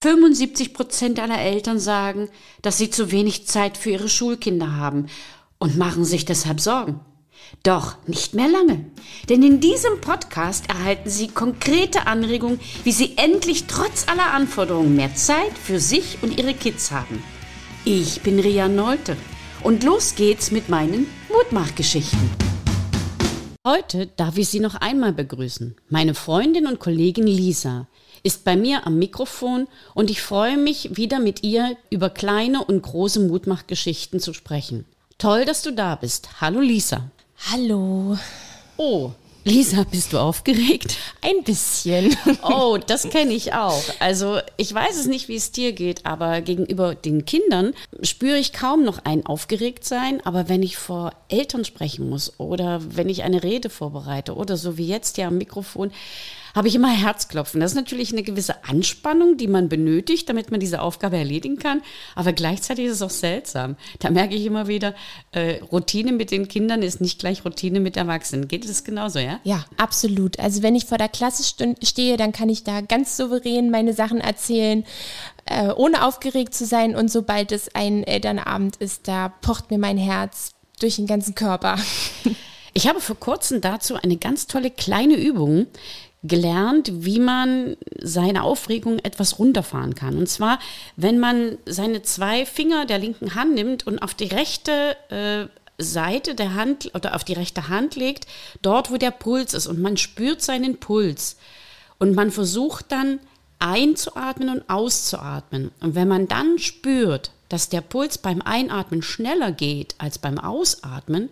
75 Prozent aller Eltern sagen, dass sie zu wenig Zeit für ihre Schulkinder haben und machen sich deshalb Sorgen. Doch nicht mehr lange, denn in diesem Podcast erhalten Sie konkrete Anregungen, wie Sie endlich trotz aller Anforderungen mehr Zeit für sich und Ihre Kids haben. Ich bin Ria Neute und los geht's mit meinen Mutmachgeschichten. Heute darf ich Sie noch einmal begrüßen, meine Freundin und Kollegin Lisa ist bei mir am Mikrofon und ich freue mich, wieder mit ihr über kleine und große Mutmachgeschichten zu sprechen. Toll, dass du da bist. Hallo Lisa. Hallo. Oh, Lisa, bist du aufgeregt? Ein bisschen. Oh, das kenne ich auch. Also ich weiß es nicht, wie es dir geht, aber gegenüber den Kindern spüre ich kaum noch ein Aufgeregtsein. Aber wenn ich vor Eltern sprechen muss oder wenn ich eine Rede vorbereite oder so wie jetzt ja am Mikrofon, habe ich immer Herzklopfen. Das ist natürlich eine gewisse Anspannung, die man benötigt, damit man diese Aufgabe erledigen kann. Aber gleichzeitig ist es auch seltsam. Da merke ich immer wieder, äh, Routine mit den Kindern ist nicht gleich Routine mit Erwachsenen. Geht es genauso, ja? Ja, absolut. Also wenn ich vor der Klasse stehe, dann kann ich da ganz souverän meine Sachen erzählen äh, ohne aufgeregt zu sein. Und sobald es ein Elternabend ist, da pocht mir mein Herz durch den ganzen Körper. Ich habe vor kurzem dazu eine ganz tolle kleine Übung gelernt, wie man seine Aufregung etwas runterfahren kann. Und zwar, wenn man seine zwei Finger der linken Hand nimmt und auf die rechte äh, Seite der Hand oder auf die rechte Hand legt, dort wo der Puls ist und man spürt seinen Puls und man versucht dann einzuatmen und auszuatmen. Und wenn man dann spürt, dass der Puls beim Einatmen schneller geht als beim Ausatmen,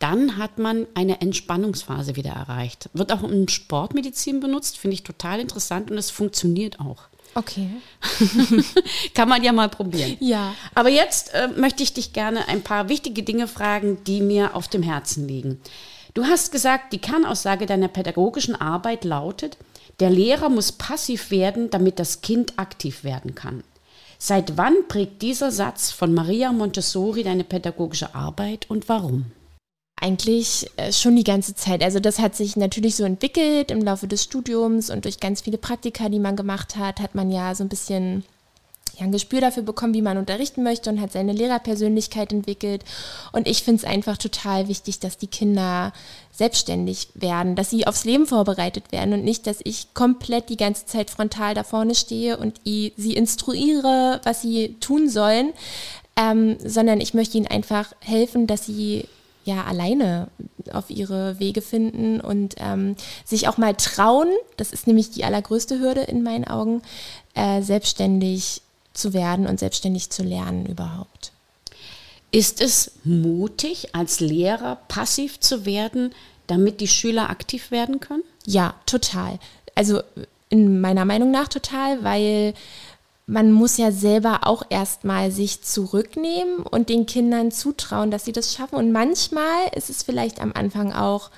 dann hat man eine Entspannungsphase wieder erreicht. Wird auch in Sportmedizin benutzt, finde ich total interessant und es funktioniert auch. Okay. Kann man ja mal probieren. Ja. Aber jetzt äh, möchte ich dich gerne ein paar wichtige Dinge fragen, die mir auf dem Herzen liegen. Du hast gesagt, die Kernaussage deiner pädagogischen Arbeit lautet, der Lehrer muss passiv werden, damit das Kind aktiv werden kann. Seit wann prägt dieser Satz von Maria Montessori deine pädagogische Arbeit und warum? Eigentlich äh, schon die ganze Zeit. Also das hat sich natürlich so entwickelt im Laufe des Studiums und durch ganz viele Praktika, die man gemacht hat, hat man ja so ein bisschen ja, ein Gespür dafür bekommen, wie man unterrichten möchte und hat seine Lehrerpersönlichkeit entwickelt. Und ich finde es einfach total wichtig, dass die Kinder selbstständig werden, dass sie aufs Leben vorbereitet werden und nicht, dass ich komplett die ganze Zeit frontal da vorne stehe und sie instruiere, was sie tun sollen, ähm, sondern ich möchte ihnen einfach helfen, dass sie ja alleine auf ihre Wege finden und ähm, sich auch mal trauen, das ist nämlich die allergrößte Hürde in meinen Augen, äh, selbstständig zu werden und selbstständig zu lernen überhaupt. Ist es mutig, als Lehrer passiv zu werden, damit die Schüler aktiv werden können? Ja, total. Also in meiner Meinung nach total, weil man muss ja selber auch erstmal sich zurücknehmen und den Kindern zutrauen, dass sie das schaffen. Und manchmal ist es vielleicht am Anfang auch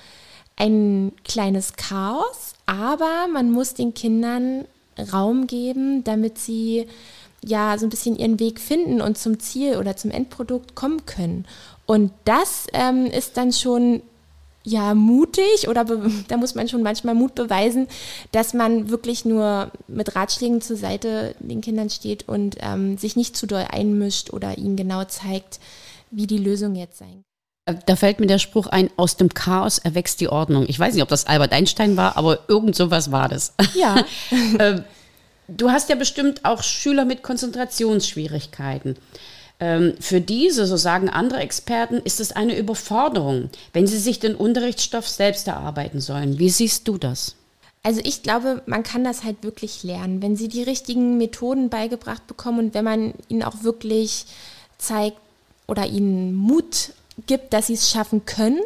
ein kleines Chaos, aber man muss den Kindern Raum geben, damit sie ja so ein bisschen ihren Weg finden und zum Ziel oder zum Endprodukt kommen können. Und das ähm, ist dann schon ja mutig oder da muss man schon manchmal Mut beweisen, dass man wirklich nur mit Ratschlägen zur Seite den Kindern steht und ähm, sich nicht zu doll einmischt oder ihnen genau zeigt, wie die Lösung jetzt sein kann. Äh, da fällt mir der Spruch ein, aus dem Chaos erwächst die Ordnung. Ich weiß nicht, ob das Albert Einstein war, aber irgend sowas war das. Ja. Ähm, du hast ja bestimmt auch Schüler mit Konzentrationsschwierigkeiten. Ähm, für diese, so sagen andere Experten, ist es eine Überforderung, wenn sie sich den Unterrichtsstoff selbst erarbeiten sollen. Wie siehst du das? Also ich glaube, man kann das halt wirklich lernen, wenn sie die richtigen Methoden beigebracht bekommen und wenn man ihnen auch wirklich zeigt oder ihnen Mut gibt, dass sie es schaffen können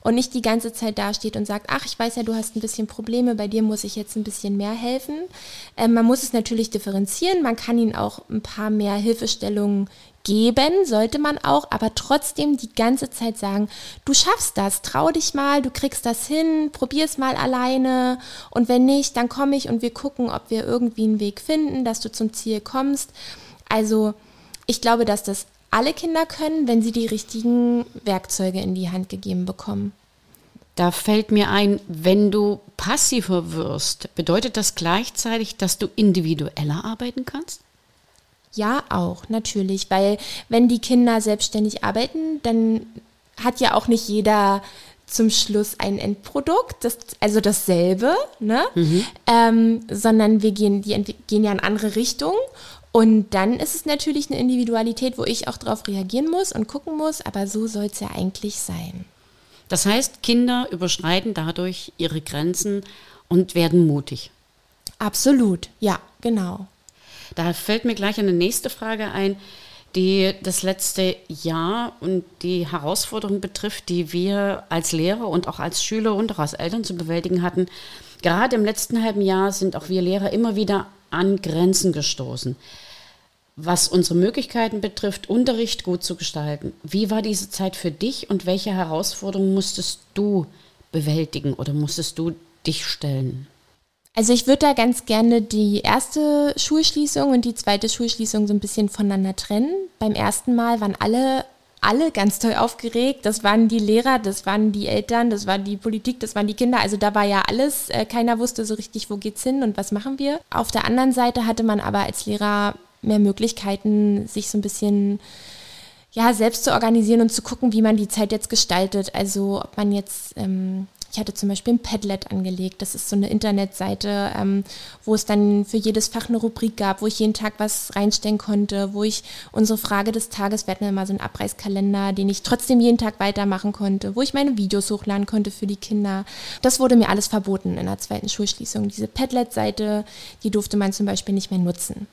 und nicht die ganze Zeit dasteht und sagt, ach, ich weiß ja, du hast ein bisschen Probleme, bei dir muss ich jetzt ein bisschen mehr helfen. Ähm, man muss es natürlich differenzieren, man kann ihnen auch ein paar mehr Hilfestellungen geben, sollte man auch, aber trotzdem die ganze Zeit sagen, du schaffst das, trau dich mal, du kriegst das hin, probier es mal alleine und wenn nicht, dann komme ich und wir gucken, ob wir irgendwie einen Weg finden, dass du zum Ziel kommst. Also ich glaube, dass das alle Kinder können, wenn sie die richtigen Werkzeuge in die Hand gegeben bekommen. Da fällt mir ein, wenn du passiver wirst, bedeutet das gleichzeitig, dass du individueller arbeiten kannst? Ja, auch, natürlich. Weil wenn die Kinder selbstständig arbeiten, dann hat ja auch nicht jeder zum Schluss ein Endprodukt, das, also dasselbe, ne? Mhm. Ähm, sondern wir gehen, die gehen ja in andere Richtungen. Und dann ist es natürlich eine Individualität, wo ich auch darauf reagieren muss und gucken muss, aber so soll es ja eigentlich sein. Das heißt, Kinder überschreiten dadurch ihre Grenzen und werden mutig. Absolut, ja, genau. Da fällt mir gleich eine nächste Frage ein, die das letzte Jahr und die Herausforderung betrifft, die wir als Lehrer und auch als Schüler und auch als Eltern zu bewältigen hatten. Gerade im letzten halben Jahr sind auch wir Lehrer immer wieder an Grenzen gestoßen, was unsere Möglichkeiten betrifft, Unterricht gut zu gestalten. Wie war diese Zeit für dich und welche Herausforderungen musstest du bewältigen oder musstest du dich stellen? Also ich würde da ganz gerne die erste Schulschließung und die zweite Schulschließung so ein bisschen voneinander trennen. Beim ersten Mal waren alle alle ganz toll aufgeregt. Das waren die Lehrer, das waren die Eltern, das war die Politik, das waren die Kinder. Also da war ja alles. Äh, keiner wusste so richtig, wo geht's hin und was machen wir. Auf der anderen Seite hatte man aber als Lehrer mehr Möglichkeiten, sich so ein bisschen ja, selbst zu organisieren und zu gucken, wie man die Zeit jetzt gestaltet. Also ob man jetzt ähm, ich hatte zum Beispiel ein Padlet angelegt. Das ist so eine Internetseite, ähm, wo es dann für jedes Fach eine Rubrik gab, wo ich jeden Tag was reinstellen konnte, wo ich unsere Frage des Tages, wir hatten immer so einen Abreißkalender, den ich trotzdem jeden Tag weitermachen konnte, wo ich meine Videos hochladen konnte für die Kinder. Das wurde mir alles verboten in der zweiten Schulschließung. Diese Padlet-Seite, die durfte man zum Beispiel nicht mehr nutzen.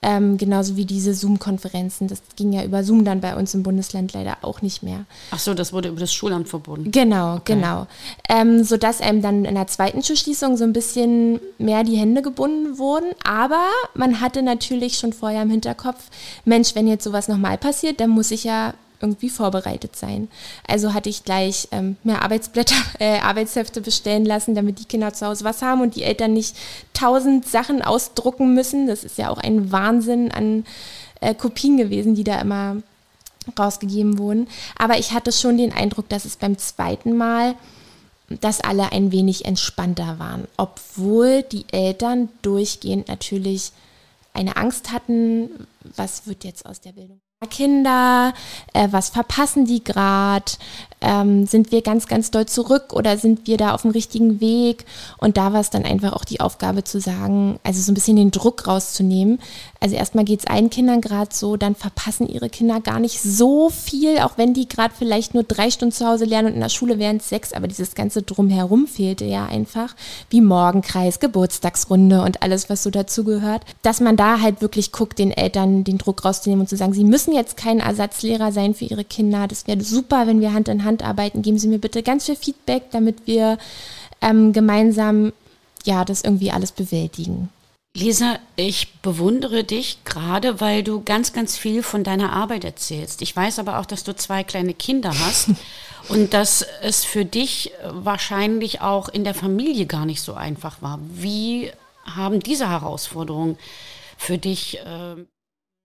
Ähm, genauso wie diese Zoom-Konferenzen. Das ging ja über Zoom dann bei uns im Bundesland leider auch nicht mehr. Ach so, das wurde über das Schulamt verbunden. Genau, okay. genau. Ähm, sodass einem dann in der zweiten Schulschließung so ein bisschen mehr die Hände gebunden wurden. Aber man hatte natürlich schon vorher im Hinterkopf, Mensch, wenn jetzt sowas nochmal passiert, dann muss ich ja irgendwie vorbereitet sein. Also hatte ich gleich ähm, mehr Arbeitsblätter, äh, Arbeitshefte bestellen lassen, damit die Kinder zu Hause was haben und die Eltern nicht tausend Sachen ausdrucken müssen. Das ist ja auch ein Wahnsinn an äh, Kopien gewesen, die da immer rausgegeben wurden. Aber ich hatte schon den Eindruck, dass es beim zweiten Mal, dass alle ein wenig entspannter waren, obwohl die Eltern durchgehend natürlich eine Angst hatten, was wird jetzt aus der Bildung. Kinder, äh, was verpassen die gerade, ähm, sind wir ganz, ganz doll zurück oder sind wir da auf dem richtigen Weg? Und da war es dann einfach auch die Aufgabe zu sagen, also so ein bisschen den Druck rauszunehmen. Also erstmal geht es allen Kindern gerade so, dann verpassen ihre Kinder gar nicht so viel, auch wenn die gerade vielleicht nur drei Stunden zu Hause lernen und in der Schule wären es sechs, aber dieses ganze Drumherum fehlte ja einfach, wie Morgenkreis, Geburtstagsrunde und alles, was so dazugehört, dass man da halt wirklich guckt, den Eltern den Druck rauszunehmen und zu sagen, sie müssen jetzt kein Ersatzlehrer sein für ihre Kinder. Das wäre super, wenn wir Hand in Hand Hand arbeiten, geben Sie mir bitte ganz viel Feedback, damit wir ähm, gemeinsam ja das irgendwie alles bewältigen. Lisa, ich bewundere dich gerade, weil du ganz, ganz viel von deiner Arbeit erzählst. Ich weiß aber auch, dass du zwei kleine Kinder hast und dass es für dich wahrscheinlich auch in der Familie gar nicht so einfach war. Wie haben diese Herausforderungen für dich äh,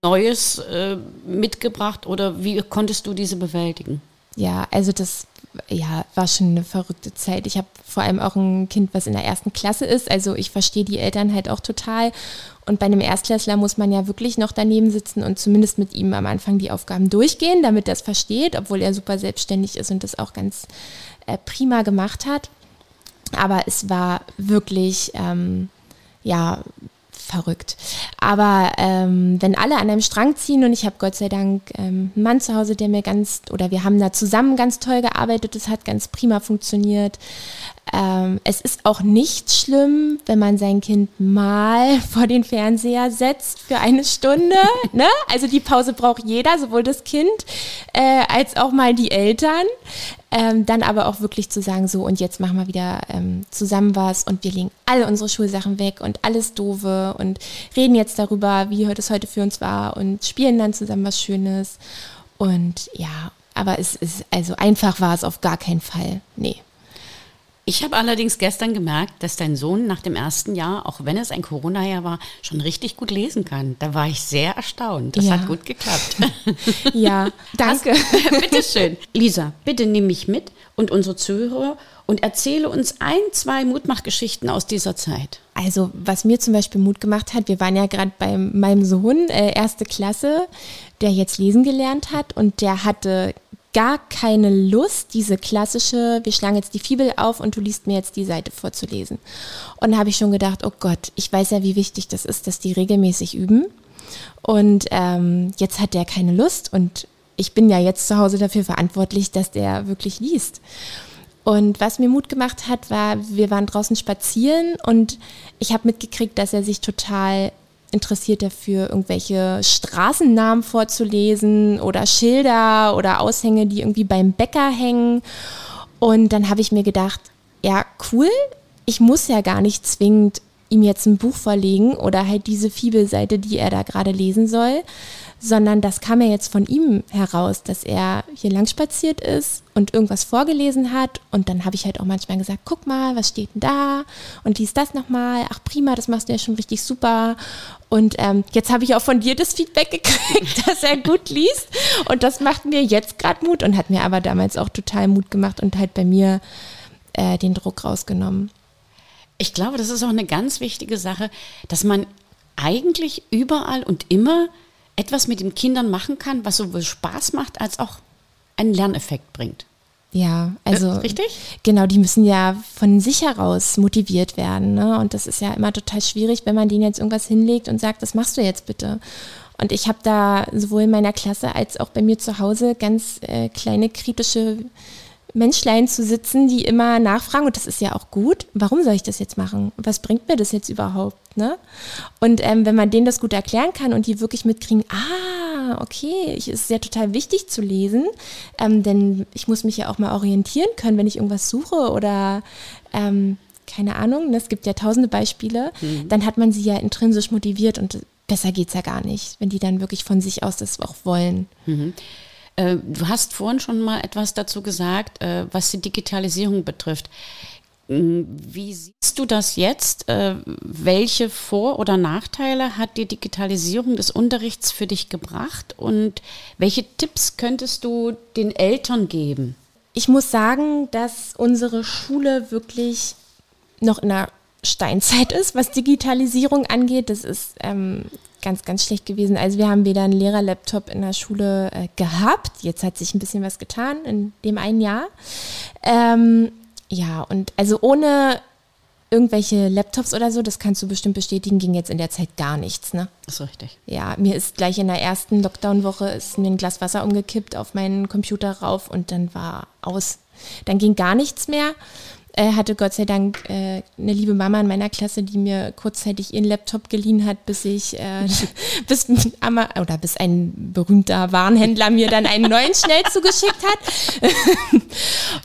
Neues äh, mitgebracht oder wie konntest du diese bewältigen? Ja, also das ja, war schon eine verrückte Zeit. Ich habe vor allem auch ein Kind, was in der ersten Klasse ist. Also ich verstehe die Eltern halt auch total. Und bei einem Erstklässler muss man ja wirklich noch daneben sitzen und zumindest mit ihm am Anfang die Aufgaben durchgehen, damit er es versteht, obwohl er super selbstständig ist und das auch ganz äh, prima gemacht hat. Aber es war wirklich, ähm, ja, verrückt. Aber ähm, wenn alle an einem Strang ziehen und ich habe Gott sei Dank ähm, einen Mann zu Hause, der mir ganz, oder wir haben da zusammen ganz toll gearbeitet, es hat ganz prima funktioniert. Ähm, es ist auch nicht schlimm, wenn man sein Kind mal vor den Fernseher setzt für eine Stunde. ne? Also die Pause braucht jeder, sowohl das Kind äh, als auch mal die Eltern. Ähm, dann aber auch wirklich zu sagen, so und jetzt machen wir wieder ähm, zusammen was und wir legen alle unsere Schulsachen weg und alles doofe und reden jetzt darüber, wie es heute für uns war und spielen dann zusammen was Schönes. Und ja, aber es ist, also einfach war es auf gar keinen Fall. Nee. Ich habe allerdings gestern gemerkt, dass dein Sohn nach dem ersten Jahr, auch wenn es ein Corona-Jahr war, schon richtig gut lesen kann. Da war ich sehr erstaunt. Das ja. hat gut geklappt. Ja, danke. bitte schön. Lisa, bitte nimm mich mit und unsere Zuhörer und erzähle uns ein, zwei Mutmachgeschichten aus dieser Zeit. Also, was mir zum Beispiel Mut gemacht hat, wir waren ja gerade bei meinem Sohn, äh, erste Klasse, der jetzt lesen gelernt hat und der hatte gar keine Lust, diese klassische, wir schlagen jetzt die Fibel auf und du liest mir jetzt die Seite vorzulesen. Und da habe ich schon gedacht, oh Gott, ich weiß ja, wie wichtig das ist, dass die regelmäßig üben. Und ähm, jetzt hat der keine Lust und ich bin ja jetzt zu Hause dafür verantwortlich, dass der wirklich liest. Und was mir Mut gemacht hat, war, wir waren draußen spazieren und ich habe mitgekriegt, dass er sich total interessiert dafür, irgendwelche Straßennamen vorzulesen oder Schilder oder Aushänge, die irgendwie beim Bäcker hängen. Und dann habe ich mir gedacht, ja, cool, ich muss ja gar nicht zwingend ihm jetzt ein Buch vorlegen oder halt diese Fibelseite, die er da gerade lesen soll, sondern das kam ja jetzt von ihm heraus, dass er hier lang spaziert ist und irgendwas vorgelesen hat. Und dann habe ich halt auch manchmal gesagt, guck mal, was steht denn da? Und lies das nochmal, ach prima, das machst du ja schon richtig super. Und ähm, jetzt habe ich auch von dir das Feedback gekriegt, dass er gut liest. Und das macht mir jetzt gerade Mut und hat mir aber damals auch total Mut gemacht und halt bei mir äh, den Druck rausgenommen. Ich glaube, das ist auch eine ganz wichtige Sache, dass man eigentlich überall und immer etwas mit den Kindern machen kann, was sowohl Spaß macht als auch einen Lerneffekt bringt. Ja, also äh, richtig? Genau, die müssen ja von sich heraus motiviert werden. Ne? Und das ist ja immer total schwierig, wenn man denen jetzt irgendwas hinlegt und sagt, das machst du jetzt bitte. Und ich habe da sowohl in meiner Klasse als auch bei mir zu Hause ganz äh, kleine kritische Menschlein zu sitzen, die immer nachfragen, und das ist ja auch gut, warum soll ich das jetzt machen? Was bringt mir das jetzt überhaupt? Ne? Und ähm, wenn man denen das gut erklären kann und die wirklich mitkriegen, ah, okay, es ist ja total wichtig zu lesen, ähm, denn ich muss mich ja auch mal orientieren können, wenn ich irgendwas suche oder ähm, keine Ahnung, ne? es gibt ja tausende Beispiele, mhm. dann hat man sie ja intrinsisch motiviert und besser geht es ja gar nicht, wenn die dann wirklich von sich aus das auch wollen. Mhm. Äh, du hast vorhin schon mal etwas dazu gesagt, äh, was die Digitalisierung betrifft. Hm, wie siehst du das jetzt? Äh, welche Vor- oder Nachteile hat die Digitalisierung des Unterrichts für dich gebracht und welche Tipps könntest du den Eltern geben? Ich muss sagen, dass unsere Schule wirklich noch in der Steinzeit ist, was Digitalisierung angeht. Das ist ähm, ganz, ganz schlecht gewesen. Also wir haben weder einen Lehrerlaptop in der Schule äh, gehabt. Jetzt hat sich ein bisschen was getan in dem einen Jahr. Ähm, ja, und also ohne irgendwelche Laptops oder so, das kannst du bestimmt bestätigen, ging jetzt in der Zeit gar nichts, ne? Das ist richtig. Ja, mir ist gleich in der ersten Lockdown-Woche ist mir ein Glas Wasser umgekippt auf meinen Computer rauf und dann war aus. Dann ging gar nichts mehr hatte Gott sei Dank äh, eine liebe Mama in meiner Klasse, die mir kurzzeitig ihren Laptop geliehen hat, bis ich äh, bis oder bis ein berühmter Warenhändler mir dann einen neuen schnell zugeschickt hat.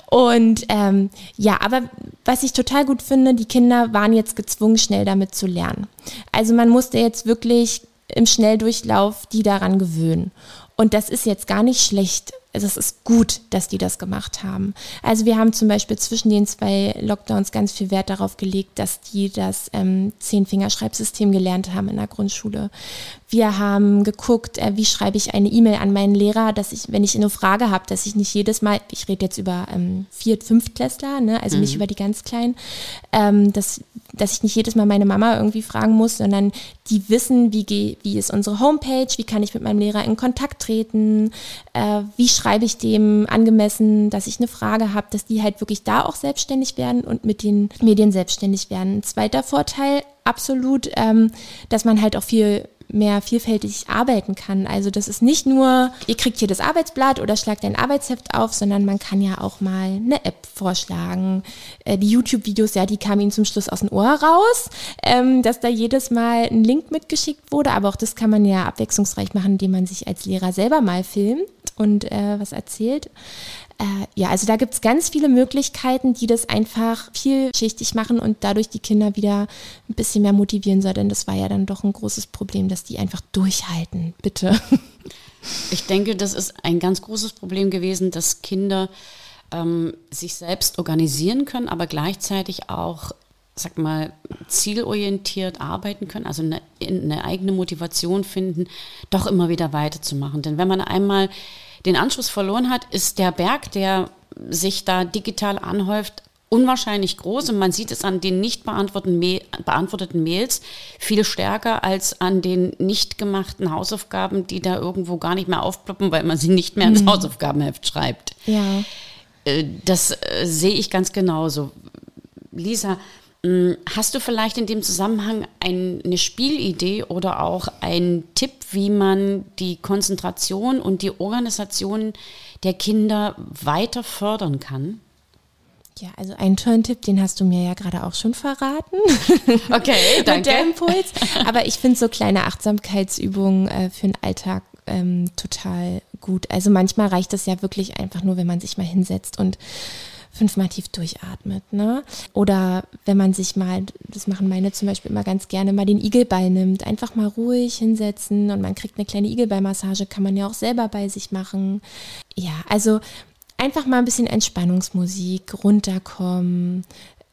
Und ähm, ja, aber was ich total gut finde, die Kinder waren jetzt gezwungen, schnell damit zu lernen. Also man musste jetzt wirklich im Schnelldurchlauf die daran gewöhnen. Und das ist jetzt gar nicht schlecht also es ist gut, dass die das gemacht haben. Also wir haben zum Beispiel zwischen den zwei Lockdowns ganz viel Wert darauf gelegt, dass die das ähm, Zehn-Fingerschreibsystem gelernt haben in der Grundschule. Wir haben geguckt, äh, wie schreibe ich eine E-Mail an meinen Lehrer, dass ich, wenn ich eine Frage habe, dass ich nicht jedes Mal, ich rede jetzt über ähm, Viert-, Fünftklässler, ne, also mhm. nicht über die ganz Kleinen, ähm, dass, dass ich nicht jedes Mal meine Mama irgendwie fragen muss, sondern die wissen, wie, wie ist unsere Homepage, wie kann ich mit meinem Lehrer in Kontakt treten, äh, wie schreibe ich dem angemessen, dass ich eine Frage habe, dass die halt wirklich da auch selbstständig werden und mit den Medien selbstständig werden. Zweiter Vorteil, absolut, ähm, dass man halt auch viel mehr vielfältig arbeiten kann. Also das ist nicht nur, ihr kriegt hier das Arbeitsblatt oder schlagt ein Arbeitsheft auf, sondern man kann ja auch mal eine App vorschlagen. Äh, die YouTube-Videos, ja, die kamen ihnen zum Schluss aus dem Ohr raus, ähm, dass da jedes Mal ein Link mitgeschickt wurde, aber auch das kann man ja abwechslungsreich machen, indem man sich als Lehrer selber mal filmt und äh, was erzählt. Äh, ja, also da gibt es ganz viele Möglichkeiten, die das einfach vielschichtig machen und dadurch die Kinder wieder ein bisschen mehr motivieren soll, denn das war ja dann doch ein großes Problem, dass die einfach durchhalten, bitte. Ich denke, das ist ein ganz großes Problem gewesen, dass Kinder ähm, sich selbst organisieren können, aber gleichzeitig auch, sag mal, zielorientiert arbeiten können, also eine, eine eigene Motivation finden, doch immer wieder weiterzumachen. Denn wenn man einmal den Anschluss verloren hat, ist der Berg, der sich da digital anhäuft, unwahrscheinlich groß und man sieht es an den nicht beantworteten Mails viel stärker als an den nicht gemachten Hausaufgaben, die da irgendwo gar nicht mehr aufploppen, weil man sie nicht mehr ins mhm. Hausaufgabenheft schreibt. Ja. Äh, das äh, sehe ich ganz genauso. Lisa, hast du vielleicht in dem Zusammenhang eine Spielidee oder auch einen Tipp, wie man die Konzentration und die Organisation der Kinder weiter fördern kann? Ja, also einen tollen Tipp, den hast du mir ja gerade auch schon verraten. Okay, danke. Mit der Impuls. Aber ich finde so kleine Achtsamkeitsübungen äh, für den Alltag ähm, total gut. Also manchmal reicht es ja wirklich einfach nur, wenn man sich mal hinsetzt und fünfmal tief durchatmet. Ne? Oder wenn man sich mal, das machen meine zum Beispiel immer ganz gerne, mal den Igelball nimmt, einfach mal ruhig hinsetzen und man kriegt eine kleine Igelballmassage, kann man ja auch selber bei sich machen. Ja, also einfach mal ein bisschen Entspannungsmusik, runterkommen,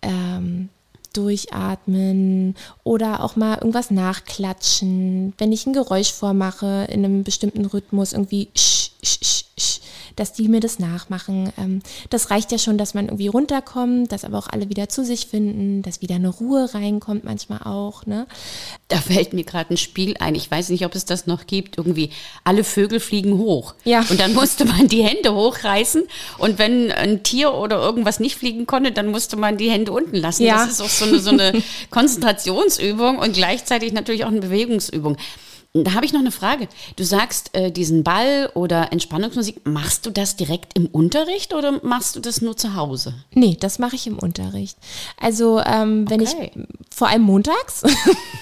ähm, durchatmen oder auch mal irgendwas nachklatschen. Wenn ich ein Geräusch vormache in einem bestimmten Rhythmus, irgendwie sch, sch, sch, dass die mir das nachmachen. Ähm, das reicht ja schon, dass man irgendwie runterkommt, dass aber auch alle wieder zu sich finden, dass wieder eine Ruhe reinkommt manchmal auch. Ne? Da fällt mir gerade ein Spiel ein. Ich weiß nicht, ob es das noch gibt. Irgendwie alle Vögel fliegen hoch. Ja. Und dann musste man die Hände hochreißen. Und wenn ein Tier oder irgendwas nicht fliegen konnte, dann musste man die Hände unten lassen. Ja. Das ist auch so eine, so eine Konzentrationsübung und gleichzeitig natürlich auch eine Bewegungsübung. Da habe ich noch eine Frage. Du sagst, äh, diesen Ball oder Entspannungsmusik, machst du das direkt im Unterricht oder machst du das nur zu Hause? Nee, das mache ich im Unterricht. Also ähm, wenn okay. ich, vor allem montags,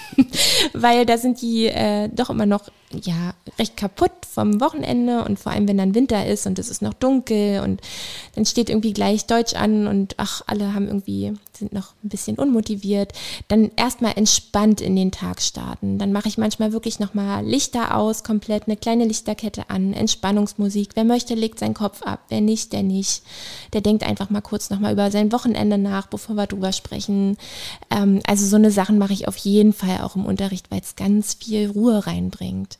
weil da sind die äh, doch immer noch ja recht kaputt vom Wochenende und vor allem wenn dann Winter ist und es ist noch dunkel und dann steht irgendwie gleich Deutsch an und ach alle haben irgendwie sind noch ein bisschen unmotiviert, dann erstmal entspannt in den Tag starten. Dann mache ich manchmal wirklich noch mal Lichter aus, komplett eine kleine Lichterkette an, Entspannungsmusik. Wer möchte, legt seinen Kopf ab, wer nicht, der nicht. Der denkt einfach mal kurz noch mal über sein Wochenende nach, bevor wir drüber sprechen. Ähm, also so eine Sachen mache ich auf jeden Fall auch im Unterricht, weil es ganz viel Ruhe reinbringt.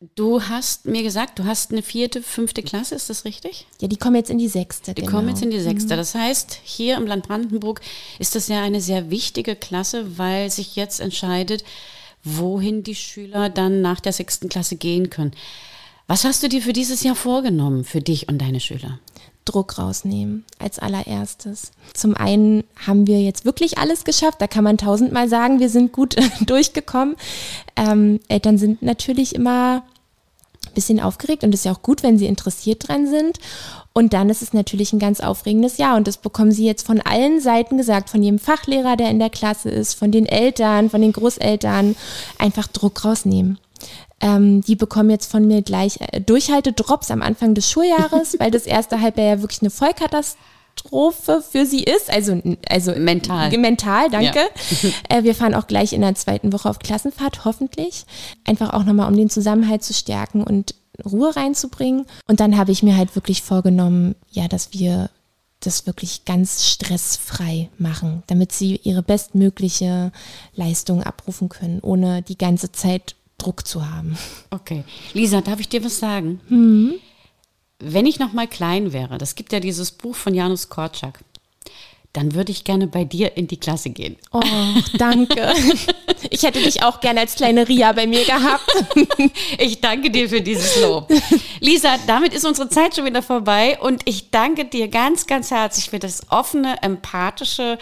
Du hast mir gesagt, du hast eine vierte, fünfte Klasse, ist das richtig? Ja, die kommen jetzt in die sechste. Die genau. kommen jetzt in die sechste. Mhm. Das heißt, hier im Land Brandenburg ist das ja eine sehr wichtige Klasse, weil sich jetzt entscheidet, wohin die Schüler dann nach der sechsten Klasse gehen können. Was hast du dir für dieses Jahr vorgenommen, für dich und deine Schüler? Druck rausnehmen als allererstes. Zum einen haben wir jetzt wirklich alles geschafft. Da kann man tausendmal sagen, wir sind gut durchgekommen. Ähm, Eltern sind natürlich immer ein bisschen aufgeregt und es ist ja auch gut, wenn sie interessiert dran sind. Und dann ist es natürlich ein ganz aufregendes Jahr und das bekommen sie jetzt von allen Seiten gesagt, von jedem Fachlehrer, der in der Klasse ist, von den Eltern, von den Großeltern, einfach Druck rausnehmen. Ähm, die bekommen jetzt von mir gleich äh, Durchhaltedrops am Anfang des Schuljahres, weil das erste Halbjahr ja wirklich eine Vollkatastrophe für sie ist. Also, also mental. Mental, danke. Ja. äh, wir fahren auch gleich in der zweiten Woche auf Klassenfahrt, hoffentlich. Einfach auch nochmal, um den Zusammenhalt zu stärken und Ruhe reinzubringen. Und dann habe ich mir halt wirklich vorgenommen, ja, dass wir das wirklich ganz stressfrei machen, damit sie ihre bestmögliche Leistung abrufen können, ohne die ganze Zeit Druck zu haben. Okay. Lisa, darf ich dir was sagen? Mhm. Wenn ich noch mal klein wäre, das gibt ja dieses Buch von Janusz Korczak, dann würde ich gerne bei dir in die Klasse gehen. Oh, danke. Ich hätte dich auch gerne als kleine Ria bei mir gehabt. Ich danke dir für dieses Lob. Lisa, damit ist unsere Zeit schon wieder vorbei und ich danke dir ganz, ganz herzlich für das offene, empathische,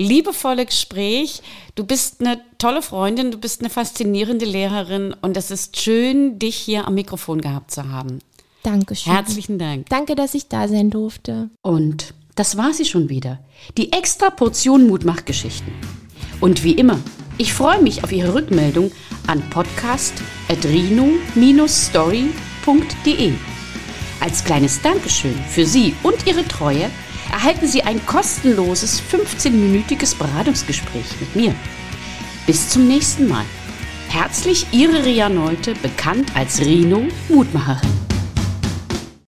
liebevolle Gespräch. Du bist eine tolle Freundin, du bist eine faszinierende Lehrerin und es ist schön, dich hier am Mikrofon gehabt zu haben. Dankeschön. Herzlichen Dank. Danke, dass ich da sein durfte. Und das war sie schon wieder. Die extra Portion Mutmachgeschichten. Und wie immer, ich freue mich auf Ihre Rückmeldung an podcast.rino-story.de. Als kleines Dankeschön für Sie und Ihre Treue erhalten Sie ein kostenloses 15-minütiges Beratungsgespräch mit mir. Bis zum nächsten Mal. Herzlich Ihre Ria Neute, bekannt als Rino Mutmacherin.